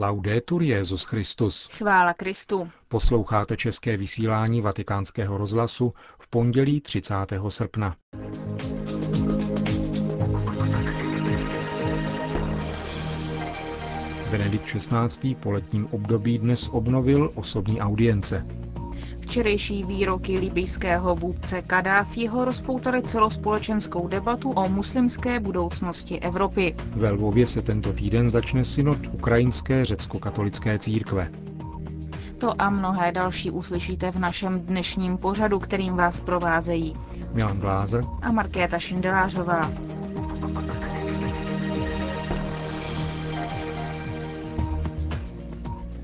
Laudetur Jezus Christus. Chvála Kristu. Posloucháte české vysílání Vatikánského rozhlasu v pondělí 30. srpna. Benedikt XVI. po letním období dnes obnovil osobní audience. Včerejší výroky libijského vůdce Kadáfího rozpoutaly celospolečenskou debatu o muslimské budoucnosti Evropy. Ve Lvově se tento týden začne synod ukrajinské řecko-katolické církve. To a mnohé další uslyšíte v našem dnešním pořadu, kterým vás provázejí Milan Glázer a Markéta Šindelářová.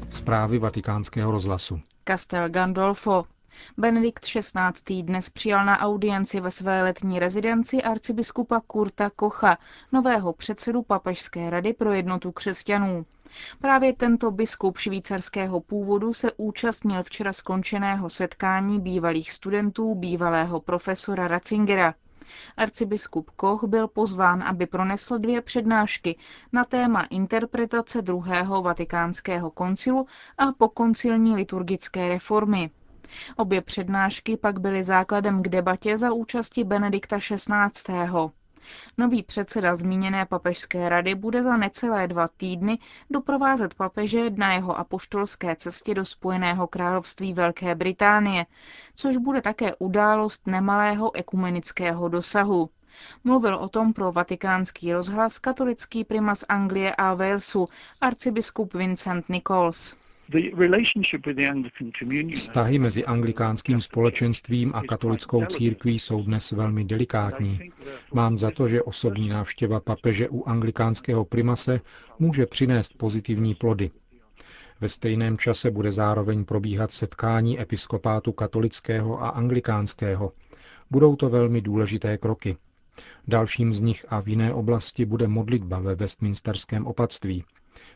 Zprávy vatikánského rozhlasu. Castel Gandolfo. Benedikt XVI. dnes přijal na audienci ve své letní rezidenci arcibiskupa Kurta Kocha, nového předsedu Papežské rady pro jednotu křesťanů. Právě tento biskup švýcarského původu se účastnil včera skončeného setkání bývalých studentů bývalého profesora Ratzingera. Arcibiskup Koch byl pozván, aby pronesl dvě přednášky na téma interpretace druhého vatikánského koncilu a pokoncilní liturgické reformy. Obě přednášky pak byly základem k debatě za účasti Benedikta XVI. Nový předseda zmíněné papežské rady bude za necelé dva týdny doprovázet papeže na jeho apoštolské cestě do Spojeného království Velké Británie, což bude také událost nemalého ekumenického dosahu. Mluvil o tom pro vatikánský rozhlas katolický primas Anglie a Walesu, arcibiskup Vincent Nichols. Vztahy mezi anglikánským společenstvím a katolickou církví jsou dnes velmi delikátní. Mám za to, že osobní návštěva papeže u anglikánského primase může přinést pozitivní plody. Ve stejném čase bude zároveň probíhat setkání episkopátu katolického a anglikánského. Budou to velmi důležité kroky. Dalším z nich a v jiné oblasti bude modlitba ve Westminsterském opatství.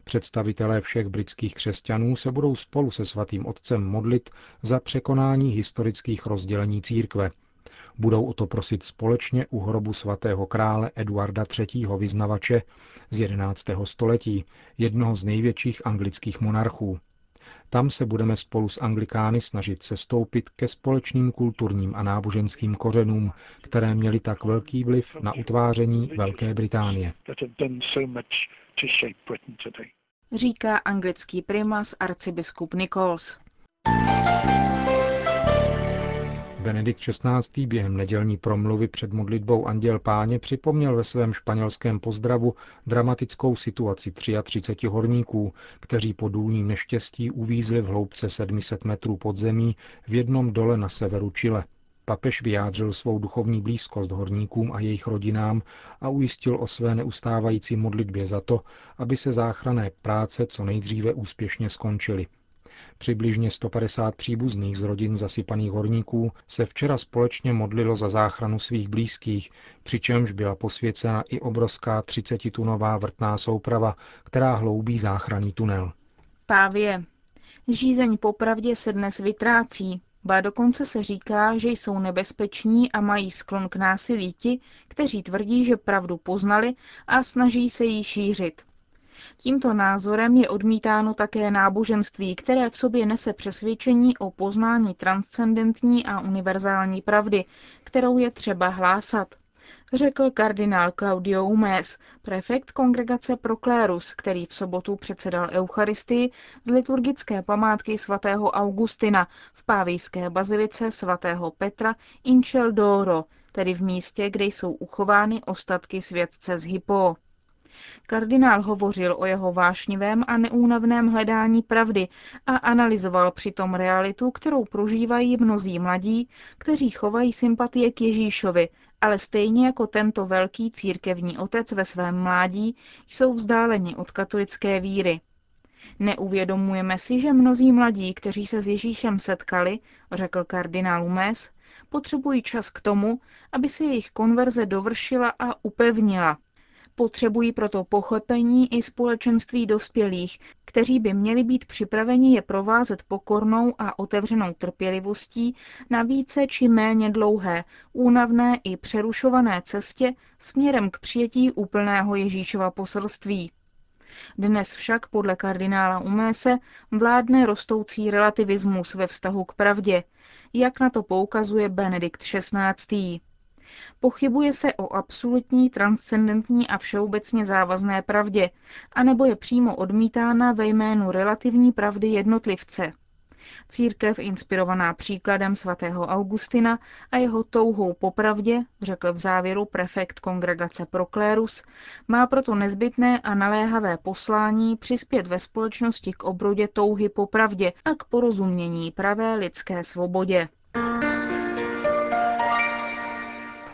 Představitelé všech britských křesťanů se budou spolu se svatým otcem modlit za překonání historických rozdělení církve. Budou o to prosit společně u hrobu svatého krále Eduarda III. vyznavače z 11. století, jednoho z největších anglických monarchů. Tam se budeme spolu s Anglikány snažit se stoupit ke společným kulturním a náboženským kořenům, které měly tak velký vliv na utváření Velké Británie říká anglický primas arcibiskup Nichols. Benedikt XVI. během nedělní promluvy před modlitbou Anděl Páně připomněl ve svém španělském pozdravu dramatickou situaci 33 horníků, kteří po důlním neštěstí uvízli v hloubce 700 metrů pod zemí v jednom dole na severu Chile. Papež vyjádřil svou duchovní blízkost horníkům a jejich rodinám a ujistil o své neustávající modlitbě za to, aby se záchranné práce co nejdříve úspěšně skončily. Přibližně 150 příbuzných z rodin zasypaných horníků se včera společně modlilo za záchranu svých blízkých, přičemž byla posvěcena i obrovská 30-tunová vrtná souprava, která hloubí záchranný tunel. Pávě. Žízeň popravdě se dnes vytrácí, Ba dokonce se říká, že jsou nebezpeční a mají sklon k násilí ti, kteří tvrdí, že pravdu poznali a snaží se ji šířit. Tímto názorem je odmítáno také náboženství, které v sobě nese přesvědčení o poznání transcendentní a univerzální pravdy, kterou je třeba hlásat řekl kardinál Claudio Umes, prefekt kongregace Proklérus, který v sobotu předsedal Eucharistii z liturgické památky svatého Augustina v pávijské bazilice svatého Petra Inchel d'Oro, tedy v místě, kde jsou uchovány ostatky světce z Hippo. Kardinál hovořil o jeho vášnivém a neúnavném hledání pravdy a analyzoval přitom realitu, kterou prožívají mnozí mladí, kteří chovají sympatie k Ježíšovi, ale stejně jako tento velký církevní otec ve svém mládí jsou vzdáleni od katolické víry. Neuvědomujeme si, že mnozí mladí, kteří se s Ježíšem setkali, řekl kardinál Mes, potřebují čas k tomu, aby se jejich konverze dovršila a upevnila. Potřebují proto pochopení i společenství dospělých, kteří by měli být připraveni je provázet pokornou a otevřenou trpělivostí na více či méně dlouhé, únavné i přerušované cestě směrem k přijetí úplného Ježíšova poselství. Dnes však podle kardinála Umése vládne rostoucí relativismus ve vztahu k pravdě, jak na to poukazuje Benedikt XVI. Pochybuje se o absolutní, transcendentní a všeobecně závazné pravdě, anebo je přímo odmítána ve jménu relativní pravdy jednotlivce. Církev, inspirovaná příkladem svatého Augustina a jeho touhou po pravdě, řekl v závěru prefekt kongregace Proklérus, má proto nezbytné a naléhavé poslání přispět ve společnosti k obrodě touhy po pravdě a k porozumění pravé lidské svobodě.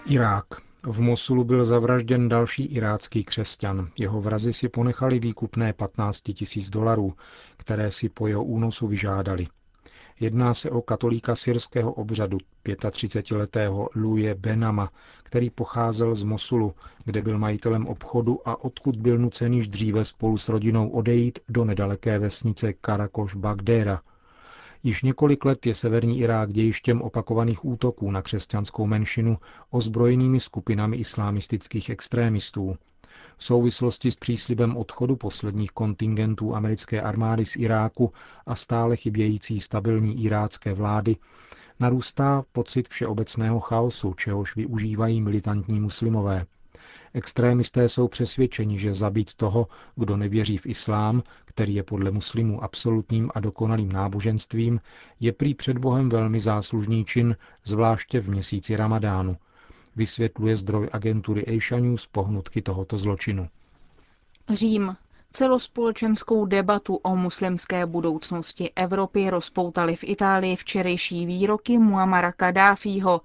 Irák. V Mosulu byl zavražděn další irácký křesťan. Jeho vrazi si ponechali výkupné 15 tisíc dolarů, které si po jeho únosu vyžádali. Jedná se o katolíka syrského obřadu, 35-letého Luje Benama, který pocházel z Mosulu, kde byl majitelem obchodu a odkud byl nucený již dříve spolu s rodinou odejít do nedaleké vesnice Karakoš Bagdéra. Již několik let je severní Irák dějištěm opakovaných útoků na křesťanskou menšinu ozbrojenými skupinami islámistických extrémistů. V souvislosti s příslibem odchodu posledních kontingentů americké armády z Iráku a stále chybějící stabilní irácké vlády narůstá pocit všeobecného chaosu, čehož využívají militantní muslimové. Extrémisté jsou přesvědčeni, že zabít toho, kdo nevěří v islám, který je podle muslimů absolutním a dokonalým náboženstvím, je prý před Bohem velmi záslužný čin, zvláště v měsíci Ramadánu, vysvětluje zdroj agentury Asia News pohnutky tohoto zločinu. Řím. Celospolečenskou debatu o muslimské budoucnosti Evropy rozpoutali v Itálii včerejší výroky Muamara Kadáfího.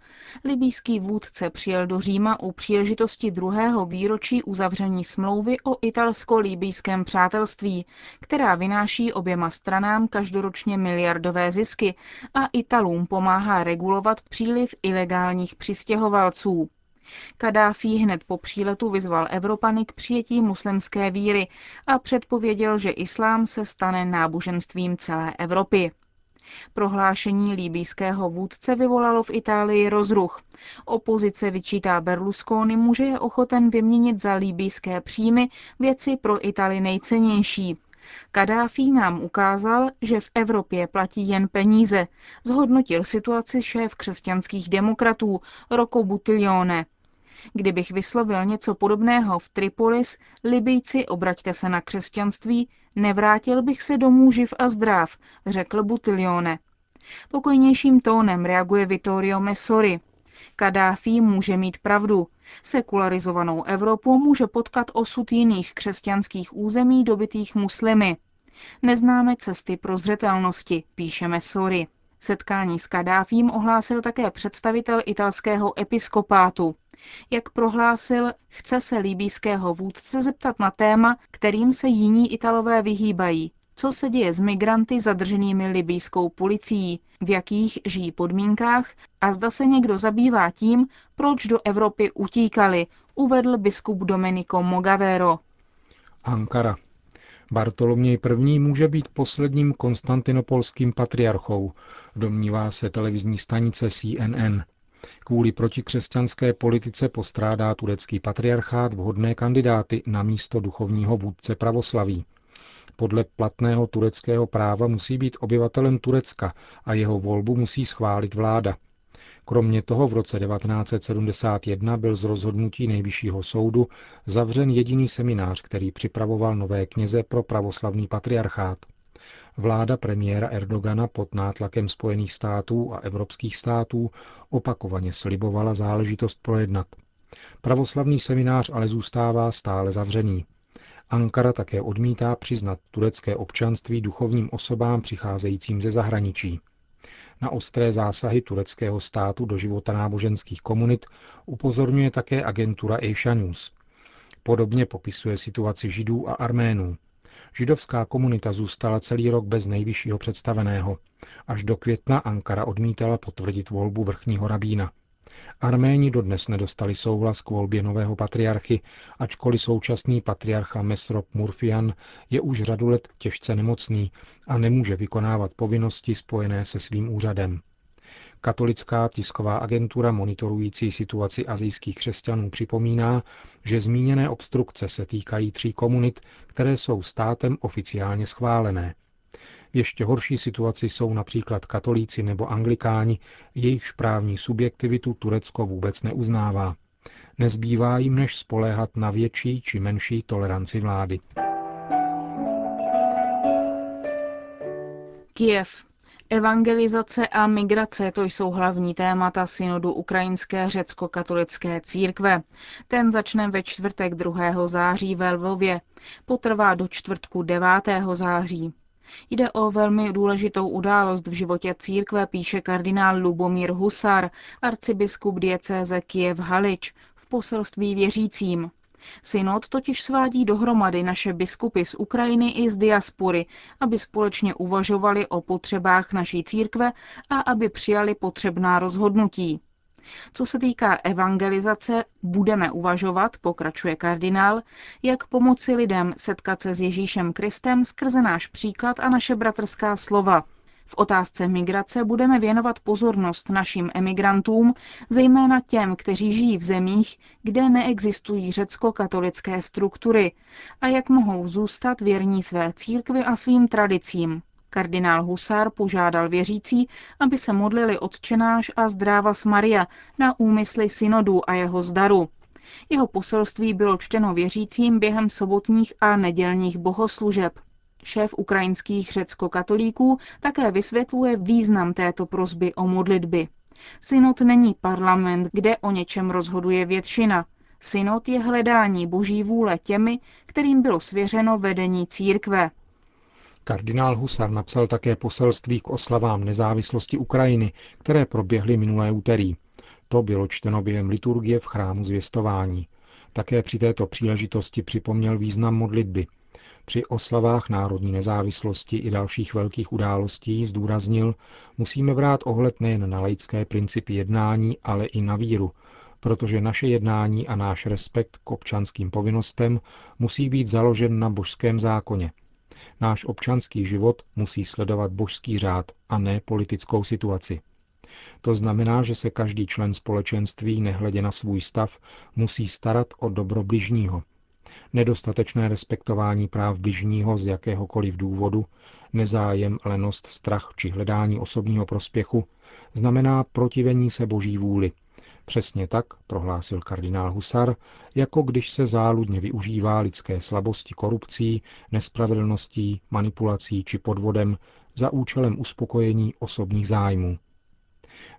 Libýský vůdce přijel do Říma u příležitosti druhého výročí uzavření smlouvy o italsko-libýském přátelství, která vynáší oběma stranám každoročně miliardové zisky a Italům pomáhá regulovat příliv ilegálních přistěhovalců. Kadáfí hned po příletu vyzval Evropany k přijetí muslimské víry a předpověděl, že islám se stane náboženstvím celé Evropy. Prohlášení líbýského vůdce vyvolalo v Itálii rozruch. Opozice vyčítá Berlusconi, že je ochoten vyměnit za líbýské příjmy věci pro Itali nejcennější. Kadáfí nám ukázal, že v Evropě platí jen peníze, zhodnotil situaci šéf křesťanských demokratů Rocco Buttiglione. Kdybych vyslovil něco podobného v Tripolis, Libijci, obraťte se na křesťanství, nevrátil bych se domů živ a zdrav, řekl Butilione. Pokojnějším tónem reaguje Vittorio Messori. Kadáfí může mít pravdu. Sekularizovanou Evropu může potkat osud jiných křesťanských území dobitých muslimy. Neznáme cesty pro zřetelnosti, píše Messori. Setkání s Kadáfím ohlásil také představitel italského episkopátu. Jak prohlásil, chce se líbíského vůdce zeptat na téma, kterým se jiní Italové vyhýbají. Co se děje s migranty zadrženými libýskou policií, v jakých žijí podmínkách a zda se někdo zabývá tím, proč do Evropy utíkali, uvedl biskup Domenico Mogavero. Ankara. Bartoloměj I. může být posledním konstantinopolským patriarchou, domnívá se televizní stanice CNN. Kvůli protikřesťanské politice postrádá turecký patriarchát vhodné kandidáty na místo duchovního vůdce pravoslaví. Podle platného tureckého práva musí být obyvatelem Turecka a jeho volbu musí schválit vláda. Kromě toho v roce 1971 byl z rozhodnutí nejvyššího soudu zavřen jediný seminář, který připravoval nové kněze pro pravoslavný patriarchát. Vláda premiéra Erdogana pod nátlakem Spojených států a evropských států opakovaně slibovala záležitost projednat. Pravoslavný seminář ale zůstává stále zavřený. Ankara také odmítá přiznat turecké občanství duchovním osobám přicházejícím ze zahraničí. Na ostré zásahy tureckého státu do života náboženských komunit upozorňuje také agentura Asia News. Podobně popisuje situaci židů a arménů. Židovská komunita zůstala celý rok bez nejvyššího představeného. Až do května Ankara odmítala potvrdit volbu vrchního rabína. Arméni dodnes nedostali souhlas k volbě nového patriarchy, ačkoliv současný patriarcha Mesrop Murfian je už řadu let těžce nemocný a nemůže vykonávat povinnosti spojené se svým úřadem. Katolická tisková agentura monitorující situaci azijských křesťanů připomíná, že zmíněné obstrukce se týkají tří komunit, které jsou státem oficiálně schválené. V ještě horší situaci jsou například katolíci nebo anglikáni, jejichž právní subjektivitu Turecko vůbec neuznává. Nezbývá jim než spoléhat na větší či menší toleranci vlády. Kiev. Evangelizace a migrace to jsou hlavní témata synodu Ukrajinské řecko-katolické církve. Ten začne ve čtvrtek 2. září ve Lvově. Potrvá do čtvrtku 9. září. Jde o velmi důležitou událost v životě církve, píše kardinál Lubomír Husar, arcibiskup diecéze Kiev Halič, v poselství věřícím. Synod totiž svádí dohromady naše biskupy z Ukrajiny i z diaspory, aby společně uvažovali o potřebách naší církve a aby přijali potřebná rozhodnutí. Co se týká evangelizace, budeme uvažovat, pokračuje kardinál, jak pomoci lidem setkat se s Ježíšem Kristem skrze náš příklad a naše bratrská slova. V otázce migrace budeme věnovat pozornost našim emigrantům, zejména těm, kteří žijí v zemích, kde neexistují řecko-katolické struktury a jak mohou zůstat věrní své církvi a svým tradicím. Kardinál Husár požádal věřící, aby se modlili odčenáš a zdrávas Maria na úmysly synodu a jeho zdaru. Jeho poselství bylo čteno věřícím během sobotních a nedělních bohoslužeb. Šéf ukrajinských řecko-katolíků také vysvětluje význam této prozby o modlitby. Synod není parlament, kde o něčem rozhoduje většina. Synod je hledání boží vůle těmi, kterým bylo svěřeno vedení církve. Kardinál Husar napsal také poselství k oslavám nezávislosti Ukrajiny, které proběhly minulé úterý. To bylo čteno během liturgie v chrámu zvěstování. Také při této příležitosti připomněl význam modlitby. Při oslavách národní nezávislosti i dalších velkých událostí zdůraznil, musíme brát ohled nejen na laické principy jednání, ale i na víru, protože naše jednání a náš respekt k občanským povinnostem musí být založen na božském zákoně – Náš občanský život musí sledovat božský řád a ne politickou situaci. To znamená, že se každý člen společenství, nehledě na svůj stav, musí starat o dobro bližního. Nedostatečné respektování práv bližního z jakéhokoliv důvodu, nezájem, lenost, strach či hledání osobního prospěchu, znamená protivení se boží vůli – Přesně tak, prohlásil kardinál Husar, jako když se záludně využívá lidské slabosti korupcí, nespravedlností, manipulací či podvodem za účelem uspokojení osobních zájmů.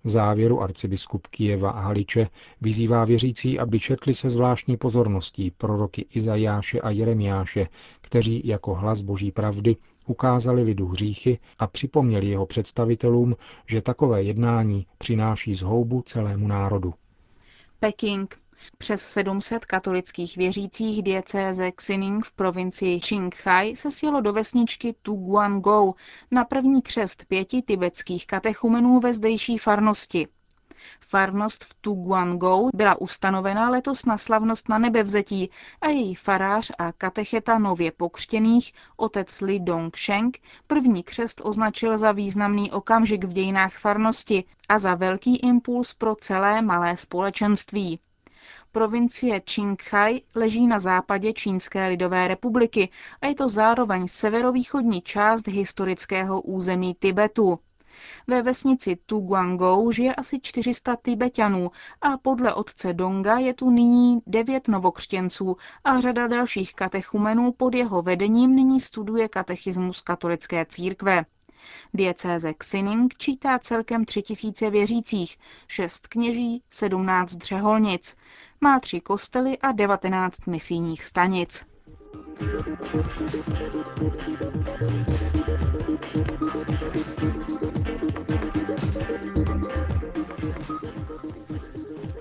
V závěru arcibiskup Kijeva a Haliče vyzývá věřící, aby četli se zvláštní pozorností proroky Izajáše a Jeremiáše, kteří jako hlas boží pravdy ukázali lidu hříchy a připomněli jeho představitelům, že takové jednání přináší zhoubu celému národu. Peking. Přes 700 katolických věřících diecéze Xining v provincii Qinghai se sjelo do vesničky Tuguangou na první křest pěti tibetských katechumenů ve zdejší farnosti. Farnost v Tuguangou byla ustanovena letos na slavnost na nebevzetí a její farář a katecheta nově pokřtěných, otec Li Dongsheng, první křest označil za významný okamžik v dějinách farnosti a za velký impuls pro celé malé společenství. Provincie Qinghai leží na západě Čínské lidové republiky a je to zároveň severovýchodní část historického území Tibetu. Ve vesnici Tuguangou žije asi 400 Tibetanů a podle otce Donga je tu nyní devět novokřtěnců a řada dalších katechumenů pod jeho vedením nyní studuje katechismus katolické církve. Diecéze Xining čítá celkem tři tisíce věřících, šest kněží, sedmnáct dřeholnic. Má tři kostely a devatenáct misijních stanic.